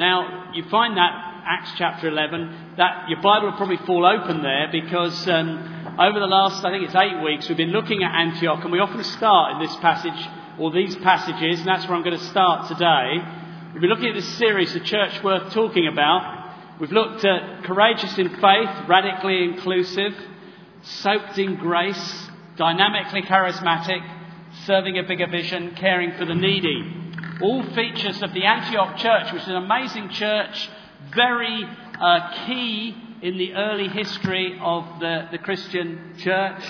Now, you find that Acts chapter 11, that your Bible will probably fall open there because um, over the last, I think it's eight weeks, we've been looking at Antioch, and we often start in this passage or these passages, and that's where I'm going to start today. We've been looking at this series, The Church Worth Talking About. We've looked at courageous in faith, radically inclusive, soaked in grace, dynamically charismatic, serving a bigger vision, caring for the needy. All features of the Antioch church, which is an amazing church, very uh, key in the early history of the, the Christian church.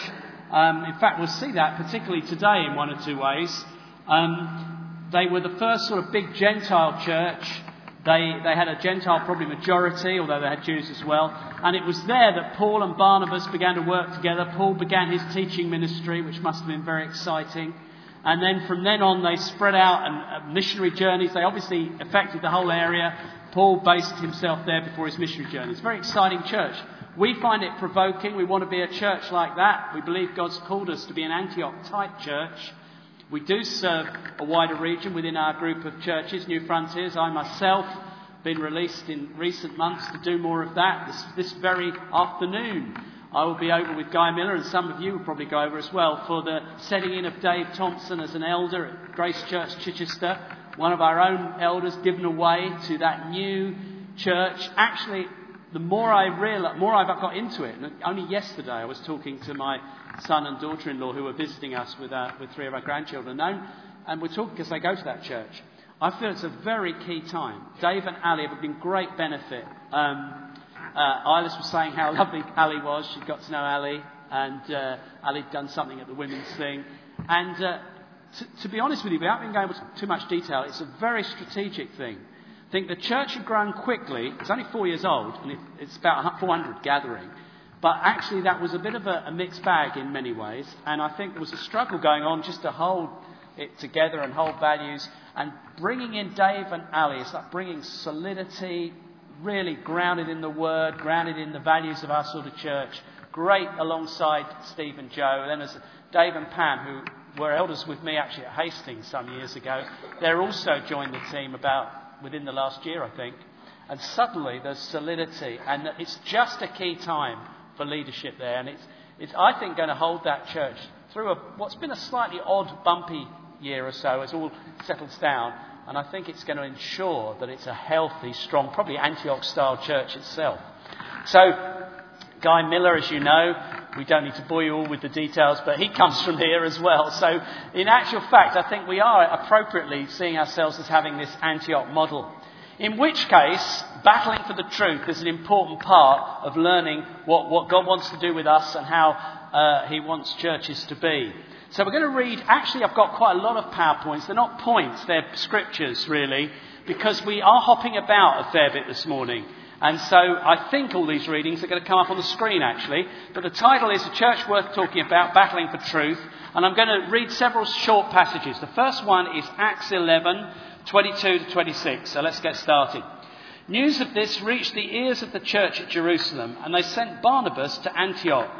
Um, in fact, we'll see that particularly today in one or two ways. Um, they were the first sort of big Gentile church. They, they had a Gentile probably majority, although they had Jews as well. And it was there that Paul and Barnabas began to work together. Paul began his teaching ministry, which must have been very exciting. And then from then on, they spread out and uh, missionary journeys. They obviously affected the whole area. Paul based himself there before his missionary journey. It's a very exciting church. We find it provoking. We want to be a church like that. We believe God's called us to be an Antioch type church. We do serve a wider region within our group of churches, New Frontiers. I myself been released in recent months to do more of that. This, this very afternoon, I will be over with Guy Miller, and some of you will probably go over as well, for the setting in of Dave Thompson as an elder at Grace Church Chichester. One of our own elders given away to that new church. Actually, the more I realize, more I've got into it, and only yesterday I was talking to my son and daughter-in-law who were visiting us with, our, with three of our grandchildren, and we're talking because they go to that church. I feel it's a very key time. Dave and Ali have been great benefit. Um, uh, was saying how lovely Ali was. She'd got to know Ali, and uh, Ali had done something at the women's thing. And uh, to, to be honest with you, without being going into too much detail, it's a very strategic thing. I think the church had grown quickly. It's only four years old, and it, it's about 400 gathering. But actually, that was a bit of a, a, mixed bag in many ways. And I think there was a struggle going on just to hold it together and hold values. And bringing in Dave and Ali, it's like bringing solidity, really grounded in the Word, grounded in the values of our sort of church. Great alongside Steve and Joe. Then there's Dave and Pam, who were elders with me actually at Hastings some years ago. They're also joined the team about within the last year, I think. And suddenly there's solidity, and it's just a key time for leadership there. And it's, it's I think, going to hold that church through a, what's been a slightly odd, bumpy year or so as all settles down. And I think it's going to ensure that it's a healthy, strong, probably Antioch style church itself. So, Guy Miller, as you know, we don't need to bore you all with the details, but he comes from here as well. So, in actual fact, I think we are appropriately seeing ourselves as having this Antioch model. In which case, battling for the truth is an important part of learning what, what God wants to do with us and how uh, He wants churches to be. So we're going to read, actually, I've got quite a lot of PowerPoints. They're not points, they're scriptures, really, because we are hopping about a fair bit this morning. And so I think all these readings are going to come up on the screen, actually. But the title is A Church Worth Talking About, Battling for Truth. And I'm going to read several short passages. The first one is Acts 11, 22 to 26. So let's get started. News of this reached the ears of the church at Jerusalem, and they sent Barnabas to Antioch.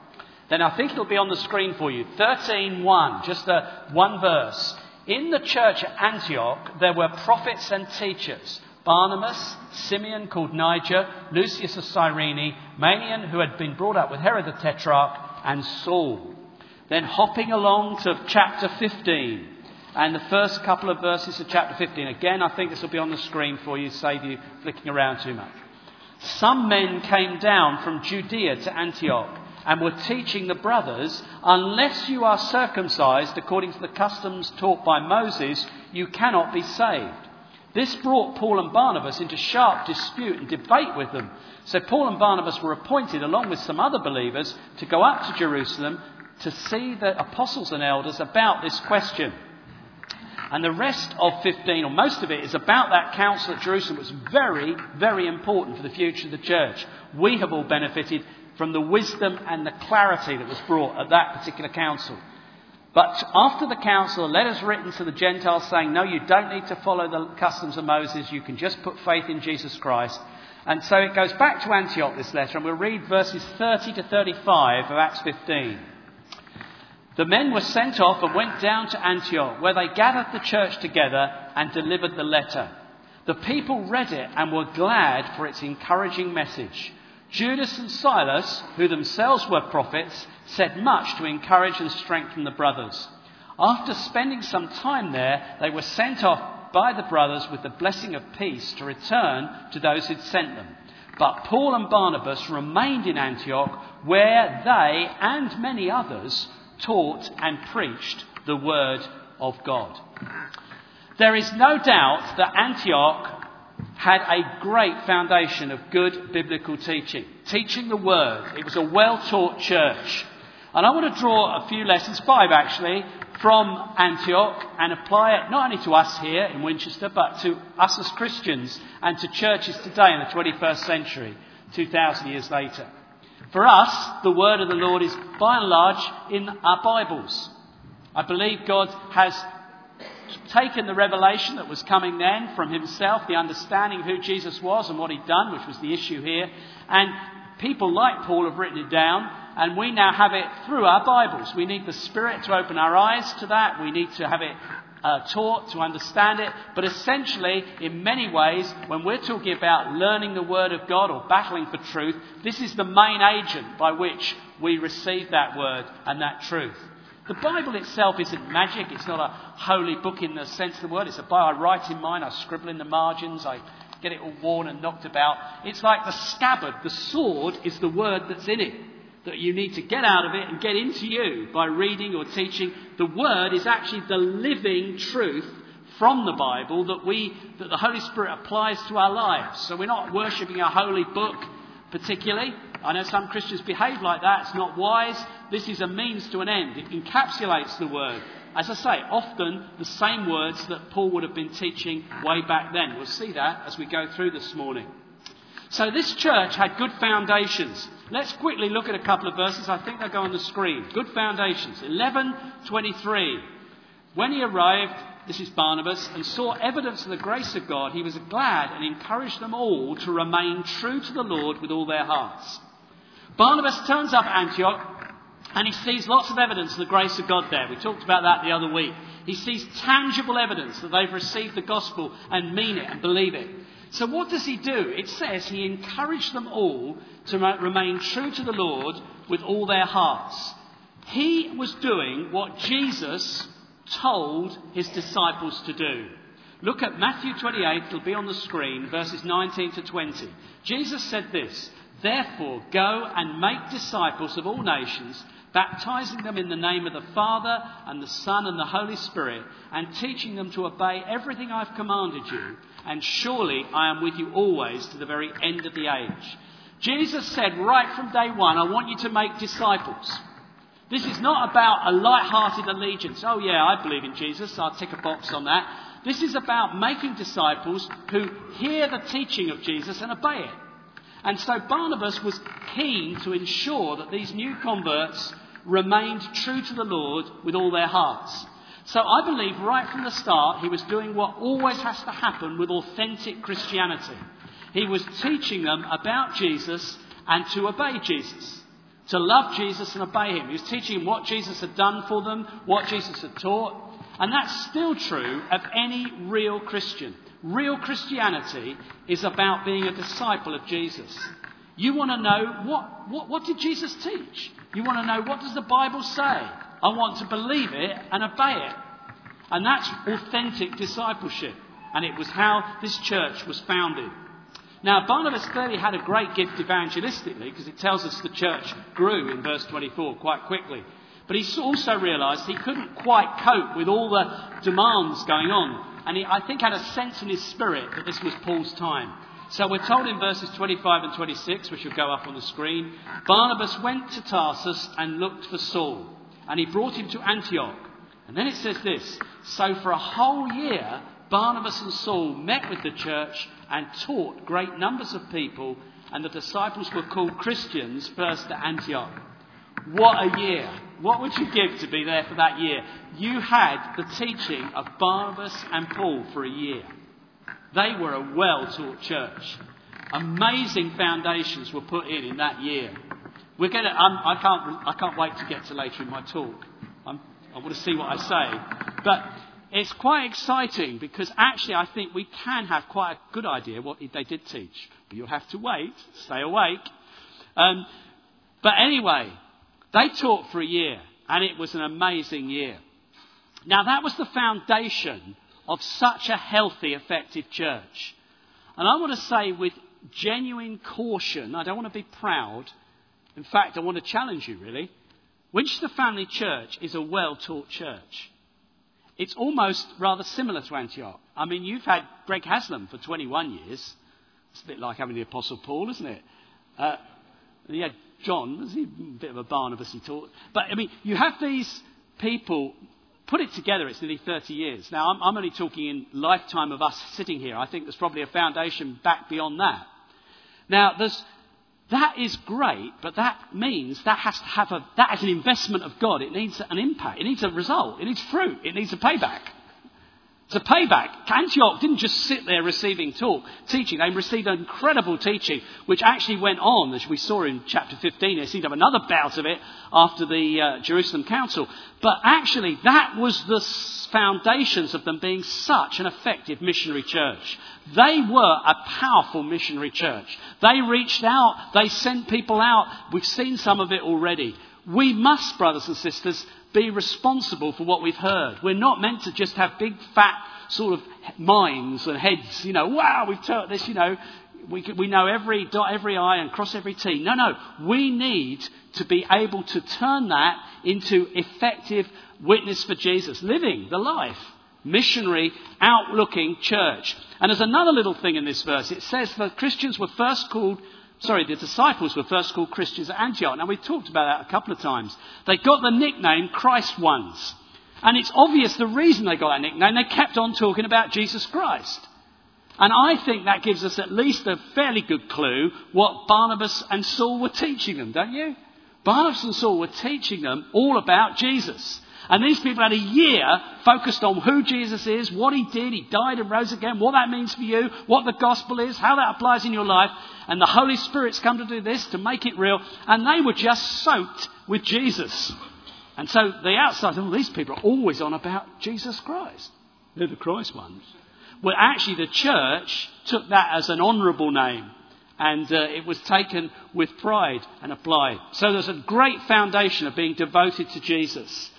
Then I think it'll be on the screen for you. 13.1, just a, one verse. In the church at Antioch, there were prophets and teachers. Barnabas, Simeon called Niger, Lucius of Cyrene, Manaen, who had been brought up with Herod the Tetrarch, and Saul. Then hopping along to chapter 15 and the first couple of verses of chapter 15. Again, I think this will be on the screen for you, save you flicking around too much. Some men came down from Judea to Antioch and were teaching the brothers, unless you are circumcised according to the customs taught by Moses, you cannot be saved. This brought Paul and Barnabas into sharp dispute and debate with them. So Paul and Barnabas were appointed, along with some other believers, to go up to Jerusalem to see the apostles and elders about this question. And the rest of 15, or most of it, is about that council at Jerusalem. It was very, very important for the future of the church. We have all benefited from the wisdom and the clarity that was brought at that particular council. But after the council, letter's written to the Gentiles saying, no, you don't need to follow the customs of Moses. You can just put faith in Jesus Christ. And so it goes back to Antioch, this letter, and we'll read verses 30 to 35 of Acts 15. The men were sent off and went down to Antioch, where they gathered the church together and delivered the letter. The people read it and were glad for its encouraging message. Judas and Silas, who themselves were prophets, said much to encourage and strengthen the brothers. After spending some time there, they were sent off by the brothers with the blessing of peace to return to those who'd sent them. But Paul and Barnabas remained in Antioch, where they and many others taught and preached the word of God. There is no doubt that Antioch had a great foundation of good biblical teaching, teaching the word. It was a well taught church. And I want to draw a few lessons, five actually, from Antioch and apply it not only to us here in Winchester, but to us as Christians and to churches today in the 21st century, 2,000 years later. For us, the word of the Lord is by and large in our Bibles. I believe God has taken the revelation that was coming then from himself, the understanding of who Jesus was and what he'd done, which was the issue here, and people like Paul have written it down, and we now have it through our Bibles. We need the Spirit to open our eyes to that. We need to have it uh, taught to understand it. But essentially, in many ways, when we're talking about learning the Word of God or battling for truth, this is the main agent by which we receive that Word and that truth. The Bible itself isn't magic. It's not a holy book in the sense of the word. It's a Bible I write in mine, I scribble in the margins, I get it all worn and knocked about. It's like the scabbard. The sword is the word that's in it that you need to get out of it and get into you by reading or teaching. The Word is actually the living truth from the Bible that we that the Holy Spirit applies to our lives. So we're not worshipping a holy book particularly. I know some Christians behave like that. It's not wise. This is a means to an end. It encapsulates the Word. As I say, often the same words that Paul would have been teaching way back then. We'll see that as we go through this morning. So this church had good foundations. Let's quickly look at a couple of verses. I think they'll go on the screen. Good foundations. 11:23. When he arrived, this is Barnabas, and saw evidence of the grace of God, he was glad and encouraged them all to remain true to the Lord with all their hearts. Barnabas turns up Antioch and he sees lots of evidence of the grace of God there. We talked about that the other week. He sees tangible evidence that they've received the gospel and mean it and believe it. So, what does he do? It says he encouraged them all to remain true to the Lord with all their hearts. He was doing what Jesus told his disciples to do. Look at Matthew 28, it'll be on the screen, verses 19 to 20. Jesus said this Therefore, go and make disciples of all nations baptizing them in the name of the Father and the Son and the Holy Spirit, and teaching them to obey everything I've commanded you. And surely I am with you always to the very end of the age. Jesus said right from day one, I want you to make disciples. This is not about a light-hearted allegiance. Oh yeah, I believe in Jesus. I'll tick a box on that. This is about making disciples who hear the teaching of Jesus and obey it. And so Barnabas was keen to ensure that these new converts remained true to the Lord with all their hearts. So I believe right from the start he was doing what always has to happen with authentic Christianity. He was teaching them about Jesus and to obey Jesus. To love Jesus and obey him. He was teaching them what Jesus had done for them, what Jesus had taught. And that's still true of any real Christian. Real Christianity is about being a disciple of Jesus. You want to know what, what, what did Jesus teach? You want to know what does the Bible say? I want to believe it and obey it. And that's authentic discipleship. And it was how this church was founded. Now, Barnabas clearly had a great gift evangelistically because it tells us the church grew in verse 24 quite quickly. But he also realised he couldn't quite cope with all the demands going on. And he, I think, had a sense in his spirit that this was Paul's time. So we're told in verses 25 and 26, which will go up on the screen, Barnabas went to Tarsus and looked for Saul, and he brought him to Antioch. And then it says this So for a whole year, Barnabas and Saul met with the church and taught great numbers of people, and the disciples were called Christians first at Antioch. What a year! What would you give to be there for that year? You had the teaching of Barnabas and Paul for a year. They were a well taught church. Amazing foundations were put in in that year. We're to, um, I, can't, I can't wait to get to later in my talk. I'm, I want to see what I say. But it's quite exciting because actually I think we can have quite a good idea what they did teach. But you'll have to wait, stay awake. Um, but anyway, they taught for a year and it was an amazing year. Now that was the foundation of such a healthy, effective church. And I want to say with genuine caution, I don't want to be proud. In fact, I want to challenge you really. Winchester Family Church is a well taught church. It's almost rather similar to Antioch. I mean, you've had Greg Haslam for 21 years. It's a bit like having the Apostle Paul, isn't it? Uh, you had John, was he a bit of a Barnabas he taught? But I mean, you have these people put it together, it's nearly 30 years. Now, I'm, I'm, only talking in lifetime of us sitting here. I think there's probably a foundation back beyond that. Now, there's, that is great, but that means that has to have a, that is an investment of God. It needs an impact. It needs a result. It needs fruit. It needs a payback. It's a payback. Antioch didn't just sit there receiving talk, teaching. They received incredible teaching, which actually went on, as we saw in chapter 15. They seemed to have another bout of it after the uh, Jerusalem Council. But actually, that was the foundations of them being such an effective missionary church. They were a powerful missionary church. They reached out, they sent people out. We've seen some of it already. We must, brothers and sisters, be responsible for what we've heard. We're not meant to just have big, fat sort of minds and heads, you know, wow, we've taught this, you know, we, we know every dot every I and cross every T. No, no. We need to be able to turn that into effective witness for Jesus, living the life, missionary, outlooking church. And there's another little thing in this verse. It says that Christians were first called sorry, the disciples were first called Christians at Antioch. Now, we've talked about that a couple of times. They got the nickname Christ ones. And it's obvious the reason they got that nickname. They kept on talking about Jesus Christ. And I think that gives us at least a fairly good clue what Barnabas and Saul were teaching them, don't you? Barnabas and Saul were teaching them all about Jesus. And these people had a year focused on who Jesus is, what he did, he died and rose again, what that means for you, what the gospel is, how that applies in your life. And the Holy Spirit's come to do this, to make it real. And they were just soaked with Jesus. And so the outside, oh, these people are always on about Jesus Christ. They're the Christ ones. Well, actually, the church took that as an honourable name. And uh, it was taken with pride and applied. So there's a great foundation of being devoted to Jesus.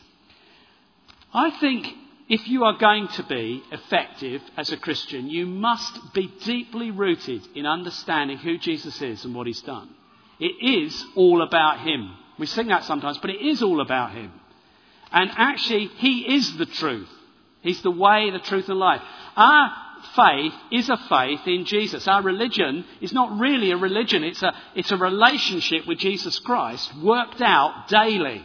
I think if you are going to be effective as a Christian, you must be deeply rooted in understanding who Jesus is and what he's done. It is all about him. We sing that sometimes, but it is all about him. And actually, he is the truth. He's the way, the truth, and life. Our faith is a faith in Jesus. Our religion is not really a religion, it's a, it's a relationship with Jesus Christ worked out daily.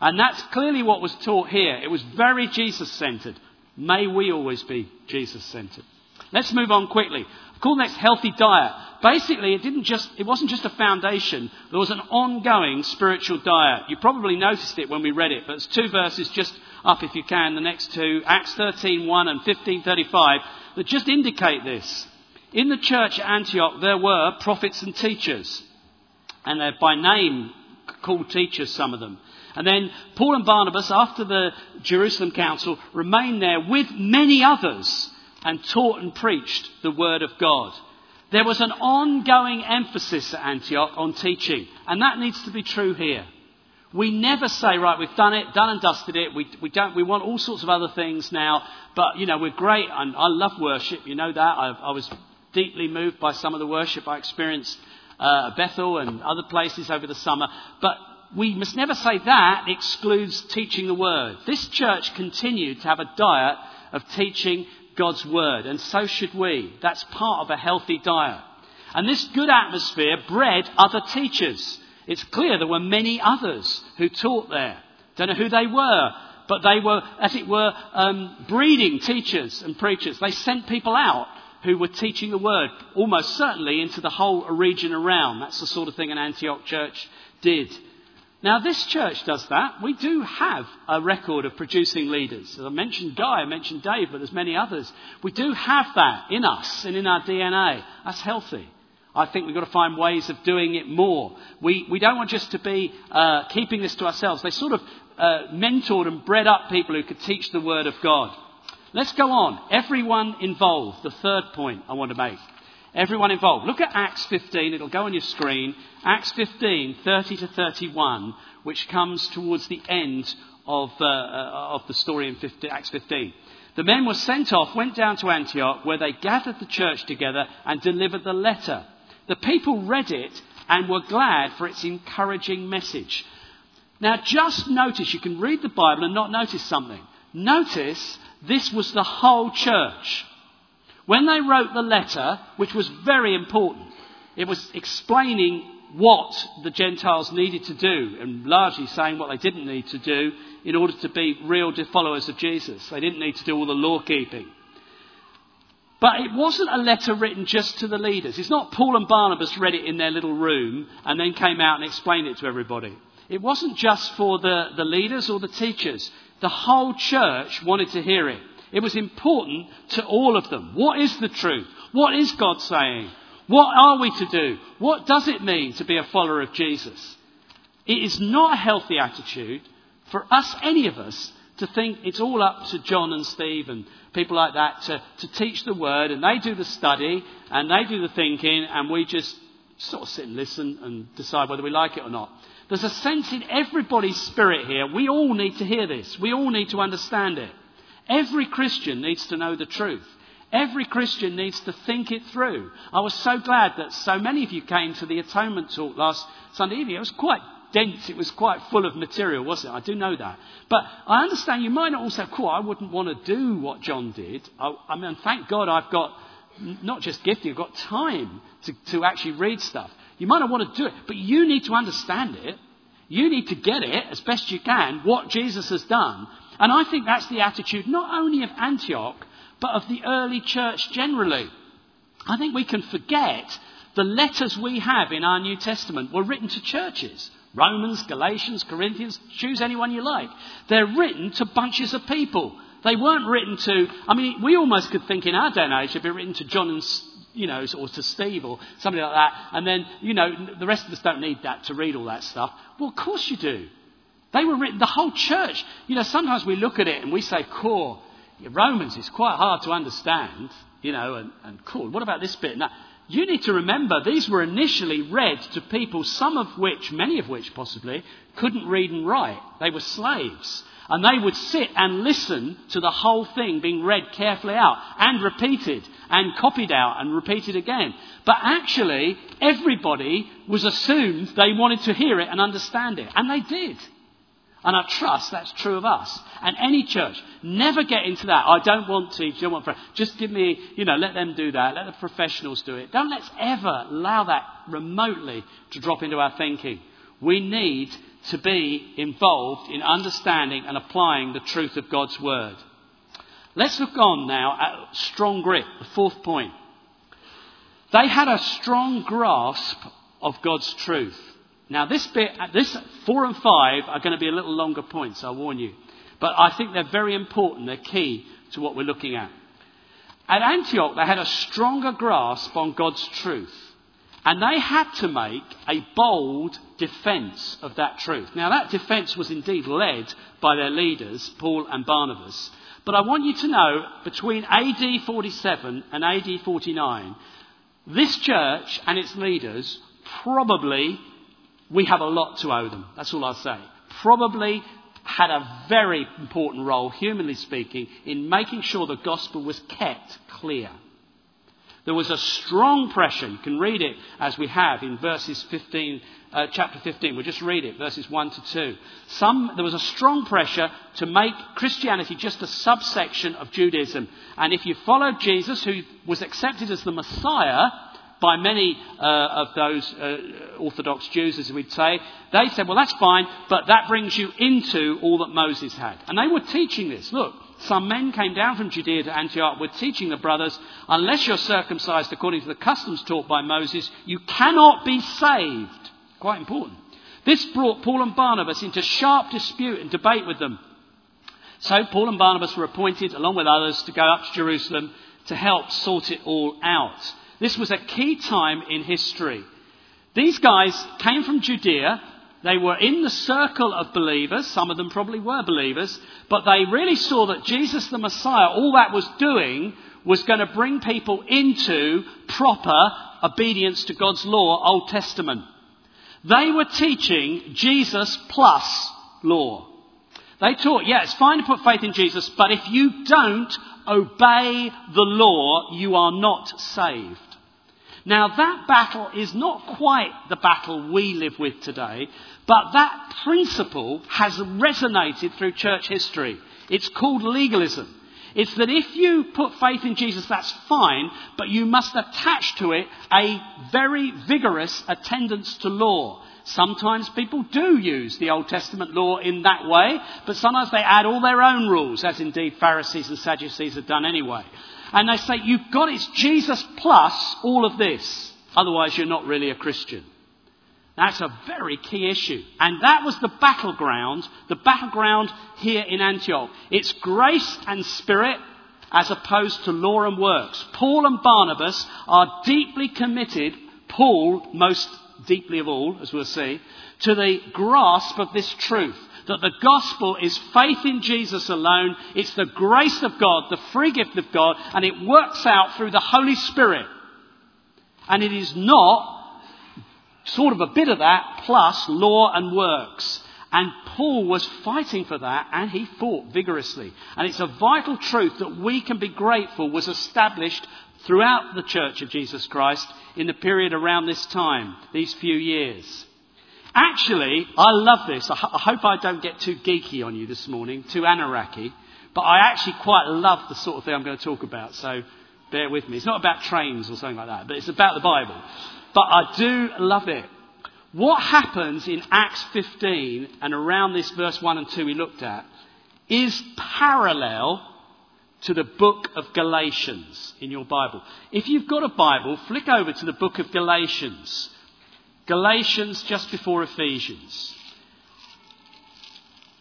And that's clearly what was taught here. It was very Jesus centered. May we always be Jesus centered. Let's move on quickly. Call next healthy diet. Basically, it didn't just, it wasn't just a foundation. There was an ongoing spiritual diet. You probably noticed it when we read it, but it's two verses just up if you can, the next two, Acts 13:1 and 15:35, that just indicate this. In the church at Antioch, there were prophets and teachers, and they're by name called teachers, some of them. And then Paul and Barnabas, after the Jerusalem council, remained there with many others and taught and preached the word of God. There was an ongoing emphasis at Antioch on teaching, and that needs to be true here. We never say, right, we've done it, done and dusted it. We, we don't, we want all sorts of other things now, but you know, we're great. And I love worship. You know that. I, I was deeply moved by some of the worship I experienced uh, Bethel and other places over the summer. But we must never say that excludes teaching the word. This church continued to have a diet of teaching God's word, and so should we. That's part of a healthy diet. And this good atmosphere bred other teachers. It's clear there were many others who taught there. Don't know who they were. but they were, as it were, um, breeding teachers and preachers. They sent people out who were teaching the word, almost certainly into the whole region around. That's the sort of thing an Antioch church did. Now, this church does that. We do have a record of producing leaders. As I mentioned Guy, I mentioned Dave, but there's many others. We do have that in us and in our DNA. That's healthy. I think we've got to find ways of doing it more. We, we don't want just to be uh, keeping this to ourselves. They sort of uh, mentored and bred up people who could teach the Word of God. Let's go on. Everyone involved. The third point I want to make. Everyone involved. Look at Acts 15. It'll go on your screen. Acts 15, 30 to 31, which comes towards the end of, uh, uh, of the story in 15, Acts 15. The men were sent off, went down to Antioch, where they gathered the church together and delivered the letter. The people read it and were glad for its encouraging message. Now, just notice, you can read the Bible and not notice something. Notice this was the whole church. When they wrote the letter, which was very important, it was explaining what the Gentiles needed to do and largely saying what they didn't need to do in order to be real followers of Jesus. They didn't need to do all the law keeping. But it wasn't a letter written just to the leaders. It's not Paul and Barnabas read it in their little room and then came out and explained it to everybody. It wasn't just for the, the leaders or the teachers. The whole church wanted to hear it. It was important to all of them. What is the truth? What is God saying? What are we to do? What does it mean to be a follower of Jesus? It is not a healthy attitude for us, any of us, to think it's all up to John and Steve and people like that to, to teach the word and they do the study and they do the thinking and we just sort of sit and listen and decide whether we like it or not. There's a sense in everybody's spirit here. We all need to hear this. We all need to understand it. Every Christian needs to know the truth. Every Christian needs to think it through. I was so glad that so many of you came to the atonement talk last Sunday evening. It was quite dense, it was quite full of material, wasn't it? I do know that. But I understand you might not all say, cool, I wouldn't want to do what John did. I, I mean, thank God I've got not just gifting, I've got time to, to actually read stuff. You might not want to do it, but you need to understand it. You need to get it as best you can, what Jesus has done. And I think that's the attitude not only of Antioch, but of the early church generally. I think we can forget the letters we have in our New Testament were written to churches. Romans, Galatians, Corinthians, choose anyone you like. They're written to bunches of people. They weren't written to, I mean, we almost could think in our day and age they'd be written to John and you know, or to Steve or somebody like that. And then, you know, the rest of us don't need that to read all that stuff. Well, of course you do. They were written, the whole church. You know, sometimes we look at it and we say, core, Romans is quite hard to understand, you know, and, and cool. What about this bit? Now, you need to remember these were initially read to people, some of which, many of which possibly, couldn't read and write. They were slaves. And they would sit and listen to the whole thing being read carefully out and repeated and copied out and repeated again. But actually, everybody was assumed they wanted to hear it and understand it. And they did. And I trust that's true of us. And any church, never get into that. I don't want to, don't want to. Just give me, you know, let them do that. Let the professionals do it. Don't let's ever allow that remotely to drop into our thinking. We need to be involved in understanding and applying the truth of God's Word. Let's look on now at strong grip, the fourth point. They had a strong grasp of God's truth. Now, this bit, uh, this four and five are going to be a little longer points, I warn you. But I think they're very important. They're key to what we're looking at. At Antioch, they had a stronger grasp on God's truth. And they had to make a bold defense of that truth. Now, that defense was indeed led by their leaders, Paul and Barnabas. But I want you to know, between AD 47 and AD 49, this church and its leaders probably, we have a lot to owe them. That's all I'll say. Probably had a very important role, humanly speaking, in making sure the gospel was kept clear. There was a strong pressure. You can read it as we have in verses 15, uh, chapter 15. We'll just read it, verses 1 to 2. Some, there was a strong pressure to make Christianity just a subsection of Judaism. And if you followed Jesus, who was accepted as the Messiah, by many uh, of those uh, Orthodox Jews, as we'd say. They said, well, that's fine, but that brings you into all that Moses had. And they were teaching this. Look, some men came down from Judea to Antioch, were teaching the brothers, unless you're circumcised according to the customs taught by Moses, you cannot be saved. Quite important. This brought Paul and Barnabas into sharp dispute and debate with them. So Paul and Barnabas were appointed, along with others, to go up to Jerusalem to help sort it all out. This was a key time in history. These guys came from Judea. They were in the circle of believers. Some of them probably were believers. But they really saw that Jesus the Messiah, all that was doing was going to bring people into proper obedience to God's law, Old Testament. They were teaching Jesus plus law. They taught, yeah, it's fine to put faith in Jesus, but if you don't obey the law, you are not saved. Now, that battle is not quite the battle we live with today, but that principle has resonated through church history. It's called legalism. It's that if you put faith in Jesus, that's fine, but you must attach to it a very vigorous attendance to law. Sometimes people do use the Old Testament law in that way, but sometimes they add all their own rules, as indeed Pharisees and Sadducees have done anyway. And they say, you've got it's Jesus plus all of this. Otherwise, you're not really a Christian. That's a very key issue. And that was the battleground, the battleground here in Antioch. It's grace and spirit as opposed to law and works. Paul and Barnabas are deeply committed, Paul most deeply of all, as we'll see, to the grasp of this truth that the gospel is faith in Jesus alone. It's the grace of God, the free gift of God, and it works out through the Holy Spirit. And it is not sort of a bit of that plus law and works. And Paul was fighting for that and he fought vigorously. And it's a vital truth that we can be grateful was established throughout the Church of Jesus Christ in the period around this time, these few years. Actually, I love this. I, hope I don't get too geeky on you this morning, too anaraki, but I actually quite love the sort of thing I'm going to talk about, so bear with me. It's not about trains or something like that, but it's about the Bible. But I do love it. What happens in Acts 15 and around this verse 1 and 2 we looked at is parallel to the book of Galatians in your Bible. If you've got a Bible, flick over to the book of Galatians. Galatians just before Ephesians.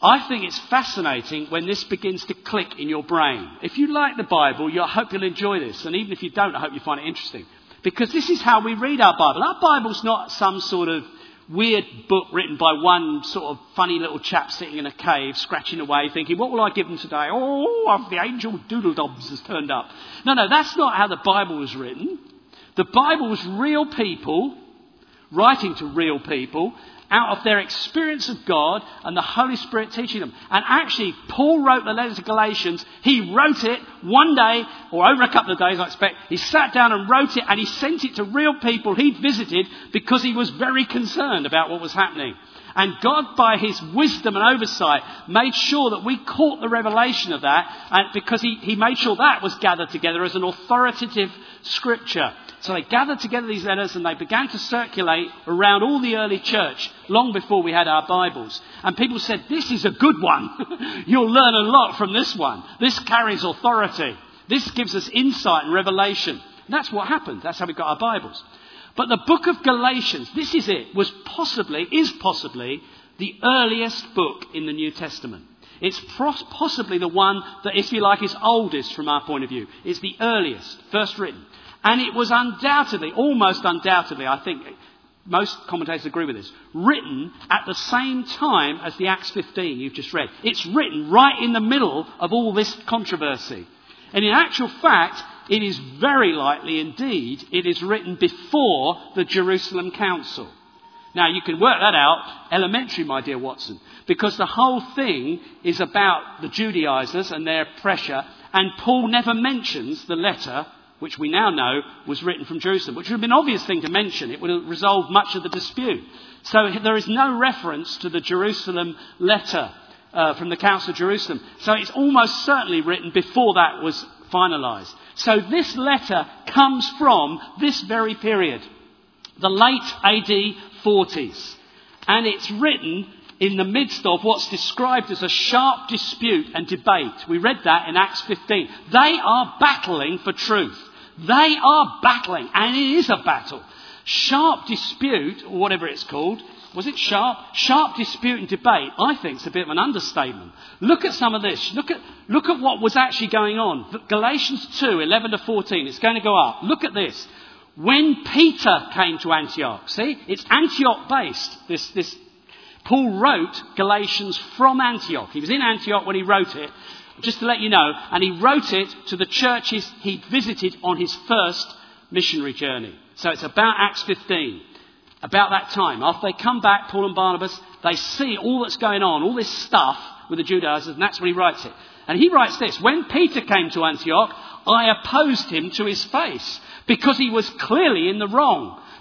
I think it's fascinating when this begins to click in your brain. If you like the Bible, I hope you'll enjoy this. And even if you don't, I hope you find it interesting. Because this is how we read our Bible. Our Bible's not some sort of weird book written by one sort of funny little chap sitting in a cave, scratching away, thinking, what will I give them today? Oh, the angel doodledobs has turned up. No, no, that's not how the Bible was written. The Bible was real people writing to real people out of their experience of God and the Holy Spirit teaching them. And actually, Paul wrote the letter to Galatians. He wrote it one day, or over a couple of days, I expect. He sat down and wrote it, and he sent it to real people he'd visited because he was very concerned about what was happening. And God, by his wisdom and oversight, made sure that we caught the revelation of that, and because he, he made sure that was gathered together as an authoritative scripture. So they gathered together these letters and they began to circulate around all the early church long before we had our Bibles. And people said, This is a good one. You'll learn a lot from this one. This carries authority. This gives us insight and revelation. And that's what happened. That's how we got our Bibles. But the book of Galatians, this is it, was possibly, is possibly the earliest book in the New Testament. It's possibly the one that, if you like, is oldest from our point of view. It's the earliest, first written. And it was undoubtedly, almost undoubtedly, I think most commentators agree with this, written at the same time as the Acts 15 you've just read. It's written right in the middle of all this controversy. And in actual fact, it is very likely indeed it is written before the Jerusalem Council. Now, you can work that out elementary, my dear Watson, because the whole thing is about the Judaizers and their pressure, and Paul never mentions the letter which we now know was written from Jerusalem, which would have been an obvious thing to mention. It would have resolved much of the dispute. So there is no reference to the Jerusalem letter uh, from the Council of Jerusalem. So it's almost certainly written before that was finalized. So this letter comes from this very period, the late AD 40s. And it's written in the midst of what's described as a sharp dispute and debate. We read that in Acts 15. They are battling for truth. They are battling, and it is a battle. Sharp dispute, or whatever it's called, was it sharp? Sharp dispute and debate, I think, is a bit of an understatement. Look at some of this. Look at, look at what was actually going on. Galatians 2, 11 to 14. It's going to go up. Look at this. When Peter came to Antioch, see, it's Antioch based, this, this Paul wrote Galatians from Antioch. He was in Antioch when he wrote it, just to let you know, and he wrote it to the churches he'd visited on his first missionary journey. So it's about Acts 15, about that time. After they come back, Paul and Barnabas, they see all that's going on, all this stuff with the Judaizers, and that's when he writes it. And he writes this When Peter came to Antioch, I opposed him to his face because he was clearly in the wrong.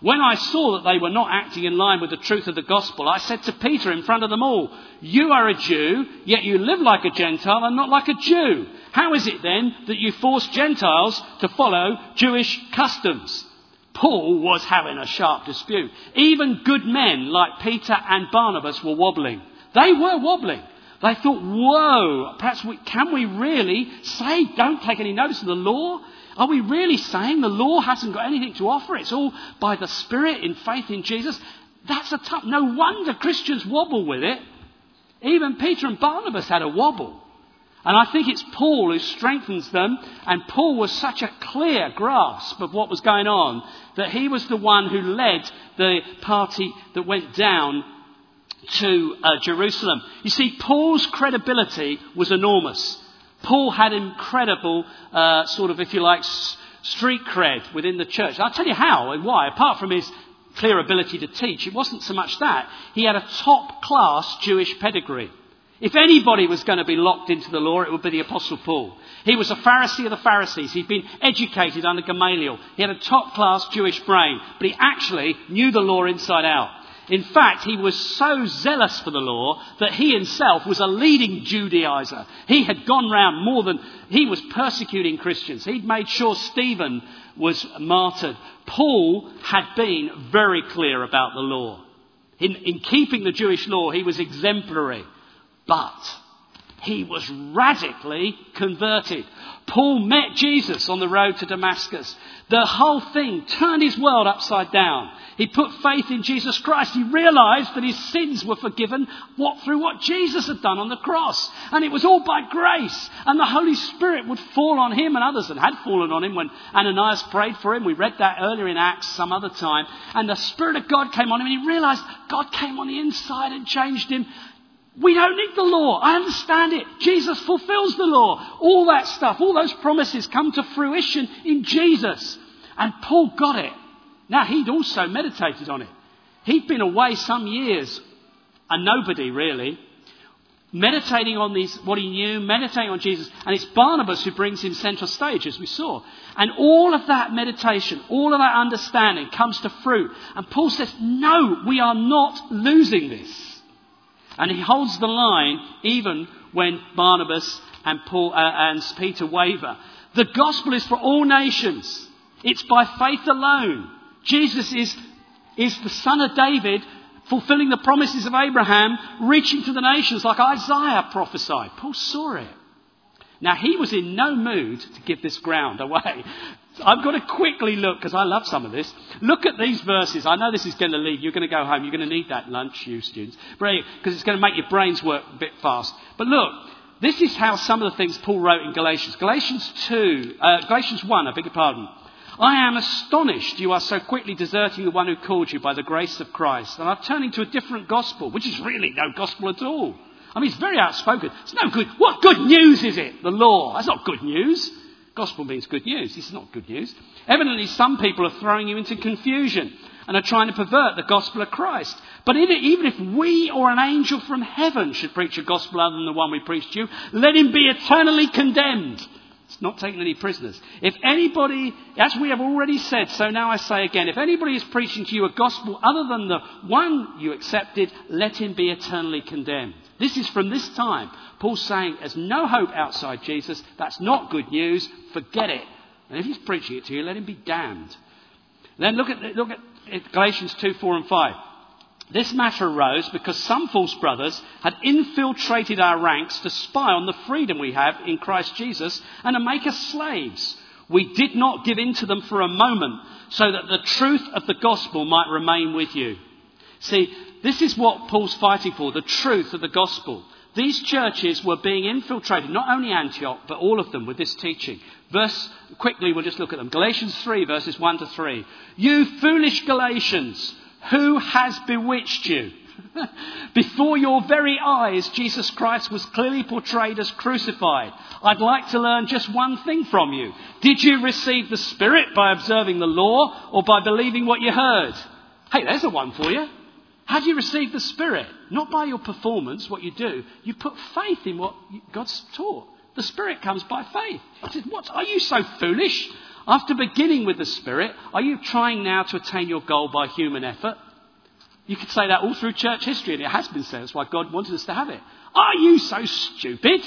When I saw that they were not acting in line with the truth of the gospel, I said to Peter in front of them all, You are a Jew, yet you live like a Gentile and not like a Jew. How is it then that you force Gentiles to follow Jewish customs? Paul was having a sharp dispute. Even good men like Peter and Barnabas were wobbling. They were wobbling. They thought, whoa, perhaps we, can we really say don't take any notice of the law? Are we really saying the law hasn't got anything to offer? It's all by the Spirit in faith in Jesus? That's a tough. No wonder Christians wobble with it. Even Peter and Barnabas had a wobble. And I think it's Paul who strengthens them. And Paul was such a clear grasp of what was going on that he was the one who led the party that went down to uh, Jerusalem. You see, Paul's credibility was enormous. Paul had incredible, uh, sort of, if you like, street cred within the church. I'll tell you how and why. Apart from his clear ability to teach, it wasn't so much that. He had a top class Jewish pedigree. If anybody was going to be locked into the law, it would be the Apostle Paul. He was a Pharisee of the Pharisees. He'd been educated under Gamaliel. He had a top class Jewish brain, but he actually knew the law inside out. In fact, he was so zealous for the law that he himself was a leading Judaizer. He had gone round more than, he was persecuting Christians. He'd made sure Stephen was martyred. Paul had been very clear about the law. In, in keeping the Jewish law, he was exemplary. But he was radically converted. Paul met Jesus on the road to Damascus. The whole thing turned his world upside down. He put faith in Jesus Christ. He realized that his sins were forgiven what, through what Jesus had done on the cross. And it was all by grace. And the Holy Spirit would fall on him and others and had fallen on him when Ananias prayed for him. We read that earlier in Acts some other time. And the Spirit of God came on him and he realized God came on the inside and changed him. We don't need the law. I understand it. Jesus fulfills the law. All that stuff, all those promises come to fruition in Jesus. And Paul got it. Now, he'd also meditated on it. He'd been away some years, a nobody really, meditating on these, what he knew, meditating on Jesus. And it's Barnabas who brings him central stage, as we saw. And all of that meditation, all of that understanding comes to fruit. And Paul says, no, we are not losing this. And he holds the line even when Barnabas and, Paul, uh, and Peter waver. The gospel is for all nations. It's by faith alone. Jesus is, is the son of David, fulfilling the promises of Abraham, reaching to the nations like Isaiah prophesied. Paul saw it. Now, he was in no mood to give this ground away. I've got to quickly look, because I love some of this. Look at these verses. I know this is going to lead. You're going to go home. You're going to need that lunch, you students. Because it's going to make your brains work a bit fast. But look, this is how some of the things Paul wrote in Galatians. Galatians 2, uh, Galatians 1, I beg your pardon. I am astonished you are so quickly deserting the one who called you by the grace of Christ and are turning to a different gospel, which is really no gospel at all. I mean, it's very outspoken. It's no good. What good news is it? The law. That's not good news. Gospel means good news. This is not good news. Evidently, some people are throwing you into confusion and are trying to pervert the gospel of Christ. But even if we or an angel from heaven should preach a gospel other than the one we preach to you, let him be eternally condemned. It's not taking any prisoners. If anybody, as we have already said, so now I say again, if anybody is preaching to you a gospel other than the one you accepted, let him be eternally condemned. This is from this time. Paul's saying there's no hope outside Jesus. That's not good news. Forget it. And if he's preaching it to you, let him be damned. Then look at, look at Galatians 2, 4, and 5. This matter arose because some false brothers had infiltrated our ranks to spy on the freedom we have in Christ Jesus and to make us slaves. We did not give in to them for a moment so that the truth of the gospel might remain with you. See, this is what Paul's fighting for the truth of the gospel. These churches were being infiltrated, not only Antioch, but all of them with this teaching. Verse, quickly, we'll just look at them. Galatians 3, verses 1 to 3. You foolish Galatians, who has bewitched you? Before your very eyes, Jesus Christ was clearly portrayed as crucified. I'd like to learn just one thing from you. Did you receive the Spirit by observing the law or by believing what you heard? Hey, there's a one for you. How do you receive the Spirit? Not by your performance, what you do. You put faith in what God's taught. The Spirit comes by faith. I said, what? Are you so foolish? After beginning with the Spirit, are you trying now to attain your goal by human effort? You could say that all through church history, and it has been said. That's why God wanted us to have it. Are you so stupid?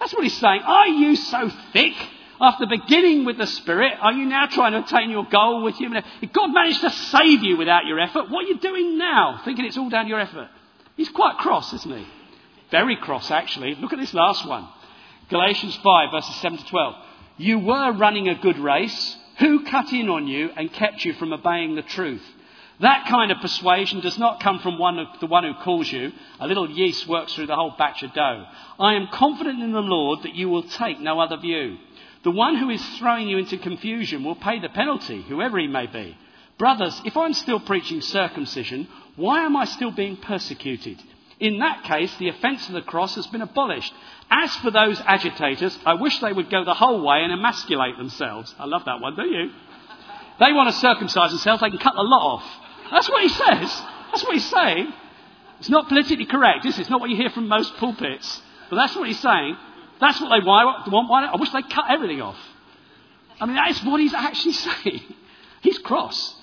That's what he's saying. Are you so thick? After beginning with the Spirit, are you now trying to attain your goal with human effort? If God managed to save you without your effort, what are you doing now? Thinking it's all down to your effort. He's quite cross, isn't he? Very cross, actually. Look at this last one Galatians 5, verses 7 to 12. You were running a good race. Who cut in on you and kept you from obeying the truth? That kind of persuasion does not come from one, the one who calls you. A little yeast works through the whole batch of dough. I am confident in the Lord that you will take no other view. The one who is throwing you into confusion will pay the penalty, whoever he may be. Brothers, if I'm still preaching circumcision, why am I still being persecuted? In that case, the offence of the cross has been abolished. As for those agitators, I wish they would go the whole way and emasculate themselves. I love that one, don't you? They want to circumcise themselves, they can cut the lot off. That's what he says. That's what he's saying. It's not politically correct, is it? It's not what you hear from most pulpits. But that's what he's saying. That's what they want. I wish they'd cut everything off. I mean, that is what he's actually saying. He's cross.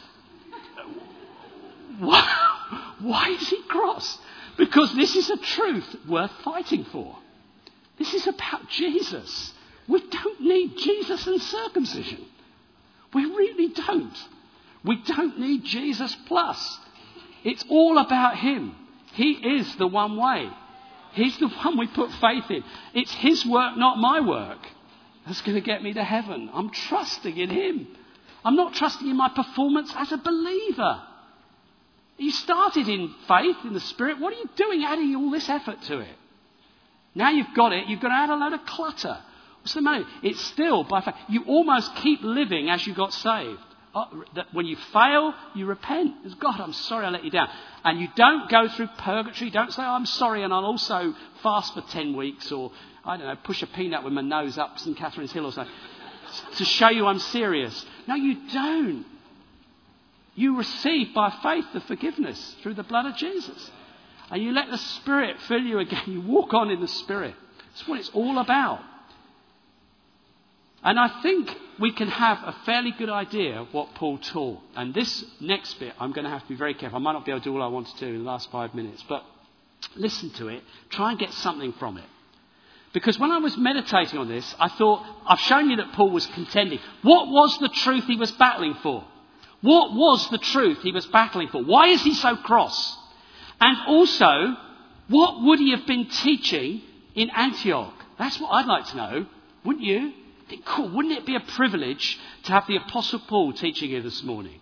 Why, why is he cross? Because this is a truth worth fighting for. This is about Jesus. We don't need Jesus and circumcision. We really don't. We don't need Jesus plus. It's all about Him. He is the one way. He's the one we put faith in. It's His work, not my work, that's going to get me to heaven. I'm trusting in Him. I'm not trusting in my performance as a believer. You started in faith, in the Spirit. What are you doing adding all this effort to it? Now you've got it, you've got to add a load of clutter. What's the matter? It's still by faith. You almost keep living as you got saved. Oh, when you fail, you repent. It's, God, I'm sorry I let you down. And you don't go through purgatory. Don't say, oh, I'm sorry and I'll also fast for 10 weeks or, I don't know, push a peanut with my nose up St. Catherine's Hill or something to show you I'm serious. No, you don't. You receive by faith the forgiveness through the blood of Jesus. And you let the Spirit fill you again. You walk on in the Spirit. That's what it's all about. And I think we can have a fairly good idea of what Paul taught. And this next bit, I'm going to have to be very careful. I might not be able to do all I want to do in the last five minutes, but listen to it. Try and get something from it. Because when I was meditating on this, I thought, I've shown you that Paul was contending. What was the truth he was battling for? What was the truth he was battling for? Why is he so cross? And also, what would he have been teaching in Antioch? That's what I'd like to know, wouldn't you? Cool, wouldn't it be a privilege to have the Apostle Paul teaching here this morning?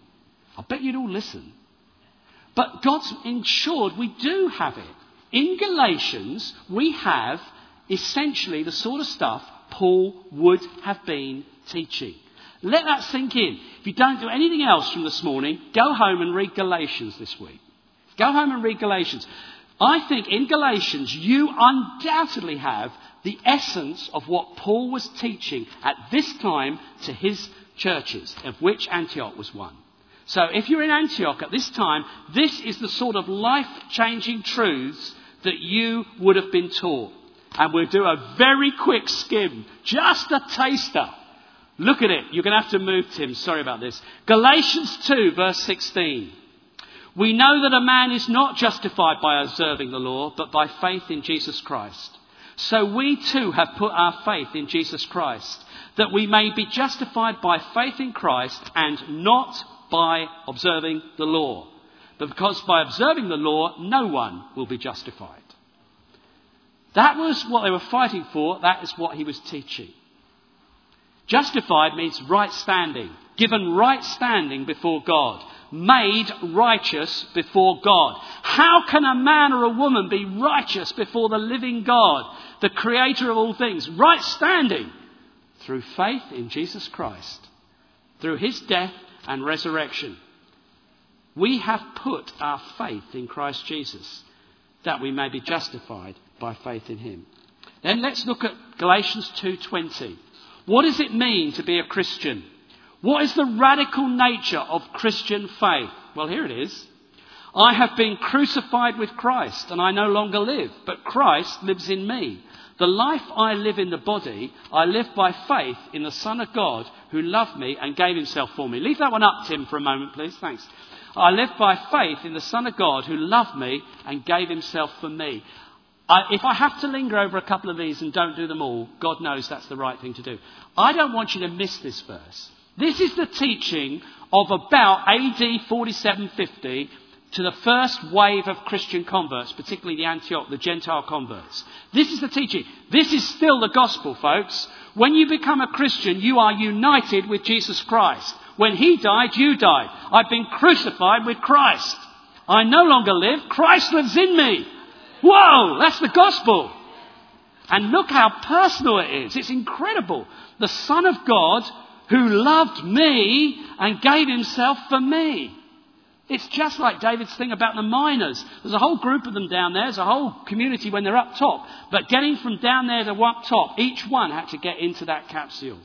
I bet you'd all listen. But God's ensured we do have it. In Galatians, we have essentially the sort of stuff Paul would have been teaching. Let that sink in. If you don't do anything else from this morning, go home and read Galatians this week. Go home and read Galatians. I think in Galatians, you undoubtedly have the essence of what Paul was teaching at this time to his churches, of which Antioch was one. So if you're in Antioch at this time, this is the sort of life changing truths that you would have been taught. And we'll do a very quick skim, just a taster. Look at it. You're going to have to move, Tim. Sorry about this. Galatians 2, verse 16. We know that a man is not justified by observing the law, but by faith in Jesus Christ. So we too have put our faith in Jesus Christ, that we may be justified by faith in Christ and not by observing the law. But because by observing the law, no one will be justified. That was what they were fighting for. That is what he was teaching. Justified means right standing, given right standing before God, made righteous before God. How can a man or a woman be righteous before the living God, the creator of all things? Right standing through faith in Jesus Christ, through his death and resurrection. We have put our faith in Christ Jesus that we may be justified by faith in him. Then let's look at Galatians 2:20. What does it mean to be a Christian? What is the radical nature of Christian faith? Well, here it is. I have been crucified with Christ, and I no longer live, but Christ lives in me. The life I live in the body, I live by faith in the Son of God who loved me and gave himself for me. Leave that one up, Tim, for a moment, please. Thanks. I live by faith in the Son of God who loved me and gave himself for me. I, if I have to linger over a couple of these and don't do them all, God knows that's the right thing to do. I don't want you to miss this verse. This is the teaching of about AD 4750 to the first wave of Christian converts, particularly the Antioch, the Gentile converts. This is the teaching. This is still the gospel, folks. When you become a Christian, you are united with Jesus Christ. When he died, you died. I've been crucified with Christ. I no longer live. Christ lives in me. Whoa, that's the gospel. And look how personal it is. It's incredible. The Son of God who loved me and gave himself for me. It's just like David's thing about the miners. There's a whole group of them down there. There's a whole community when they're up top. But getting from down there to up top, each one had to get into that capsule.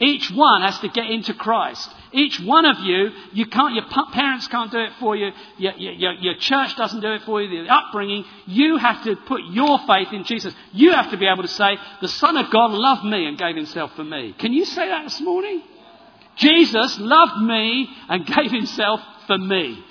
Each one has to get into Christ. Each one of you, you can't, your parents can't do it for you. Your, your, your, church doesn't do it for you. The upbringing, you have to put your faith in Jesus. You have to be able to say, the Son of God loved me and gave himself for me. Can you say that this morning? Jesus loved me and gave himself for me.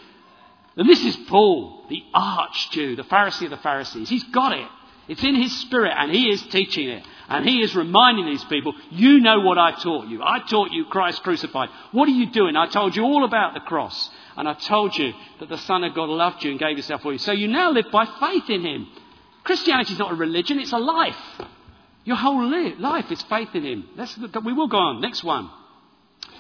And this is Paul, the arch Jew, the Pharisee of the Pharisees. He's got it. It's in his spirit and he is teaching it. And he is reminding these people, you know what I taught you. I taught you Christ crucified. What are you doing? I told you all about the cross. And I told you that the Son of God loved you and gave himself for you. So you now live by faith in him. Christianity is not a religion, it's a life. Your whole life is faith in him. Let's, we will go on. Next one.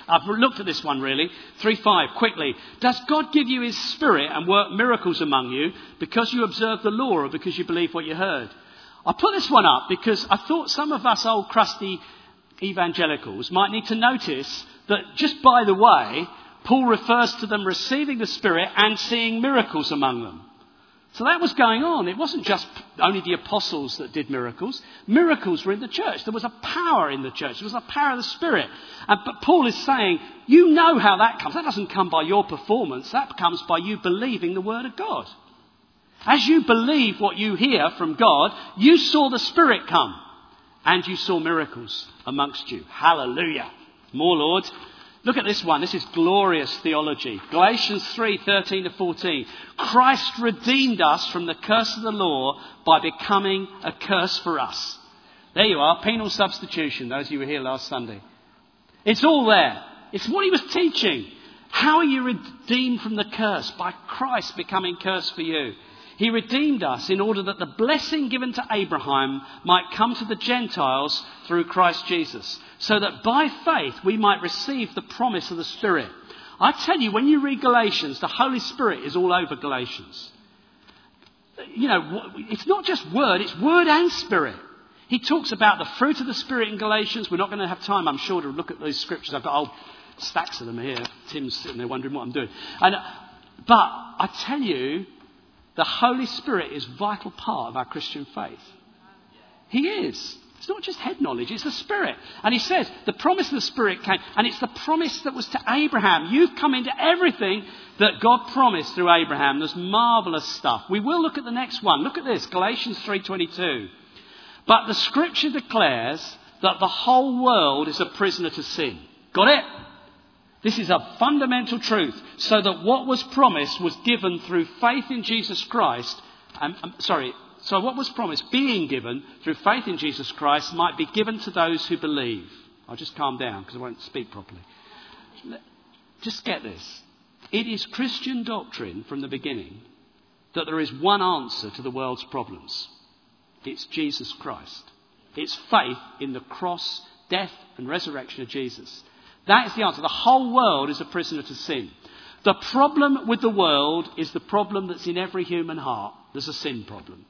I've looked at this one really. 3 5, quickly. Does God give you his spirit and work miracles among you because you observe the law or because you believe what you heard? I put this one up because I thought some of us old crusty evangelicals might need to notice that just by the way, Paul refers to them receiving the Spirit and seeing miracles among them. So that was going on. It wasn't just only the apostles that did miracles. Miracles were in the church. There was a power in the church. There was a power of the Spirit. And, but Paul is saying, you know how that comes. That doesn't come by your performance. That comes by you believing the Word of God. As you believe what you hear from God, you saw the Spirit come and you saw miracles amongst you. Hallelujah. More, Lord. Look at this one. This is glorious theology. Galatians 3 13 to 14. Christ redeemed us from the curse of the law by becoming a curse for us. There you are. Penal substitution, those of you who were here last Sunday. It's all there. It's what he was teaching. How are you redeemed from the curse? By Christ becoming curse for you. He redeemed us in order that the blessing given to Abraham might come to the Gentiles through Christ Jesus, so that by faith we might receive the promise of the Spirit. I tell you, when you read Galatians, the Holy Spirit is all over Galatians. You know, it's not just word, it's word and spirit. He talks about the fruit of the Spirit in Galatians. We're not going to have time, I'm sure, to look at those scriptures. I've got old stacks of them here. Tim's sitting there wondering what I'm doing. And, but I tell you, the Holy Spirit is vital part of our Christian faith. He is. It's not just head knowledge, it's the Spirit. And he says, the promise of the Spirit came, and it's the promise that was to Abraham. You've come into everything that God promised through Abraham. There's marvelous stuff. We will look at the next one. Look at this, Galatians 3.22. But the scripture declares that the whole world is a prisoner to sin. Got it? This is a fundamental truth. So that what was promised was given through faith in Jesus Christ. Um, um, sorry, so, what was promised, being given through faith in Jesus Christ, might be given to those who believe. I'll just calm down because I won't speak properly. Just get this. It is Christian doctrine from the beginning that there is one answer to the world's problems it's Jesus Christ. It's faith in the cross, death, and resurrection of Jesus. That is the answer. The whole world is a prisoner to sin. The problem with the world is the problem that's in every human heart. There's a sin problem.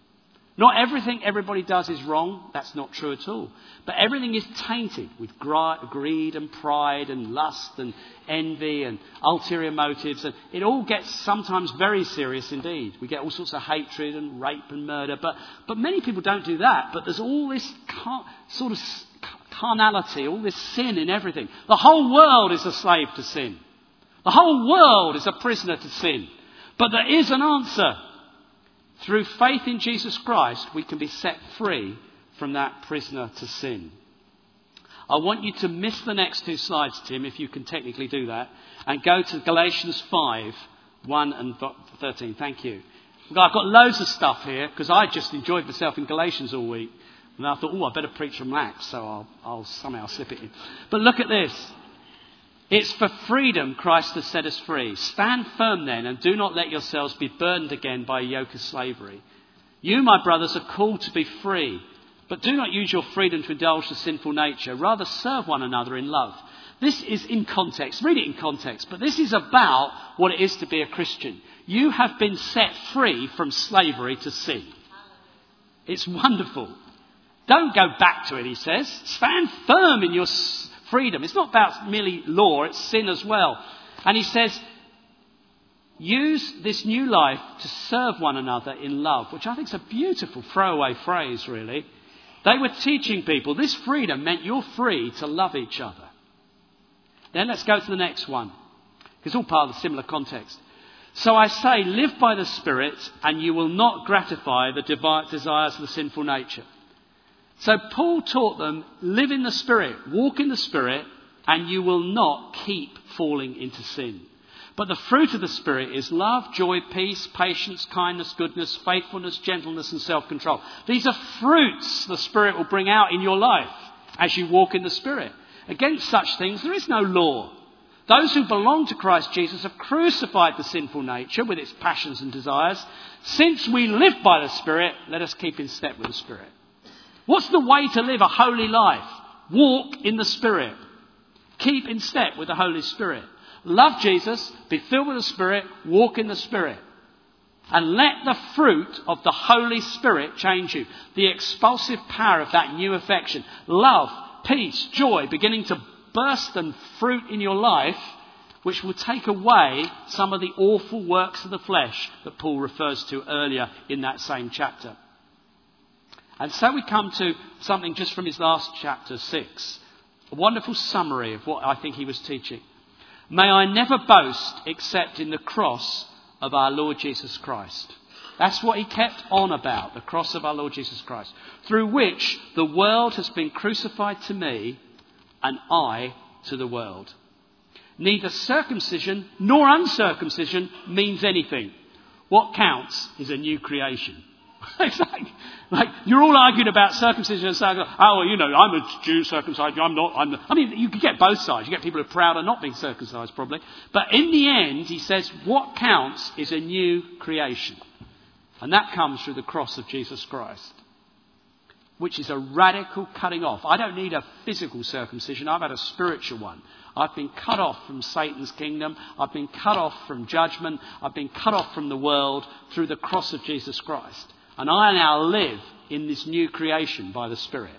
Not everything everybody does is wrong. That's not true at all. But everything is tainted with greed and pride and lust and envy and ulterior motives. And it all gets sometimes very serious indeed. We get all sorts of hatred and rape and murder. But, but many people don't do that. But there's all this sort of carnality, all this sin in everything. The whole world is a slave to sin. The whole world is a prisoner to sin. But there is an answer. Through faith in Jesus Christ, we can be set free from that prisoner to sin. I want you to miss the next two slides, Tim, if you can technically do that, and go to Galatians 5 1 and 13. Thank you. I've got loads of stuff here because I just enjoyed myself in Galatians all week. And I thought, oh, I better preach from Acts, so I'll, I'll somehow slip it in. But look at this. It's for freedom Christ has set us free. Stand firm then and do not let yourselves be burdened again by a yoke of slavery. You, my brothers, are called to be free, but do not use your freedom to indulge the sinful nature. Rather, serve one another in love. This is in context. Read it in context. But this is about what it is to be a Christian. You have been set free from slavery to sin. It's wonderful. Don't go back to it, he says. Stand firm in your freedom. It's not about merely law, it's sin as well. And he says, use this new life to serve one another in love, which I think is a beautiful throwaway phrase, really. They were teaching people this freedom meant you're free to love each other. Then let's go to the next one. It's all part of the similar context. So I say, live by the Spirit, and you will not gratify the desires of the sinful nature. So Paul taught them live in the Spirit, walk in the Spirit, and you will not keep falling into sin. But the fruit of the Spirit is love, joy, peace, patience, kindness, goodness, faithfulness, gentleness, and self control. These are fruits the Spirit will bring out in your life as you walk in the Spirit. Against such things, there is no law. Those who belong to Christ Jesus have crucified the sinful nature with its passions and desires. Since we live by the Spirit, let us keep in step with the Spirit. What's the way to live a holy life? Walk in the Spirit. Keep in step with the Holy Spirit. Love Jesus, be filled with the Spirit, walk in the Spirit. And let the fruit of the Holy Spirit change you. The expulsive power of that new affection. Love, peace, joy beginning to burst and fruit in your life, which will take away some of the awful works of the flesh that Paul refers to earlier in that same chapter. And so we come to something just from his last chapter, 6. A wonderful summary of what I think he was teaching. May I never boast except in the cross of our Lord Jesus Christ. That's what he kept on about, the cross of our Lord Jesus Christ, through which the world has been crucified to me and I to the world. Neither circumcision nor uncircumcision means anything. What counts is a new creation. exactly. Like, you're all arguing about circumcision and saying, oh, well, you know, I'm a Jew circumcised, I'm not. I'm I mean, you get both sides. You get people who are proud of not being circumcised, probably. But in the end, he says, what counts is a new creation. And that comes through the cross of Jesus Christ, which is a radical cutting off. I don't need a physical circumcision, I've had a spiritual one. I've been cut off from Satan's kingdom. I've been cut off from judgment. I've been cut off from the world through the cross of Jesus Christ. And I now live in this new creation by the Spirit.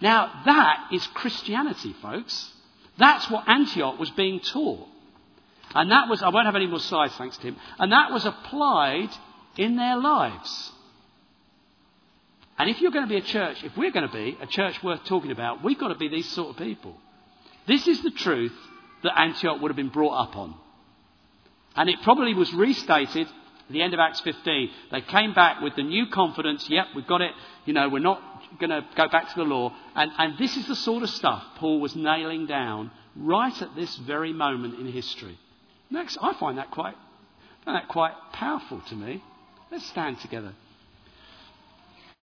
Now, that is Christianity, folks. That's what Antioch was being taught. And that was, I won't have any more slides, thanks, Tim. And that was applied in their lives. And if you're going to be a church, if we're going to be a church worth talking about, we've got to be these sort of people. This is the truth that Antioch would have been brought up on. And it probably was restated at the end of Acts 15. They came back with the new confidence. Yep, we've got it. You know, we're not going to go back to the law. And, and this is the sort of stuff Paul was nailing down right at this very moment in history. Next, I find that quite, find that quite powerful to me. Let's stand together.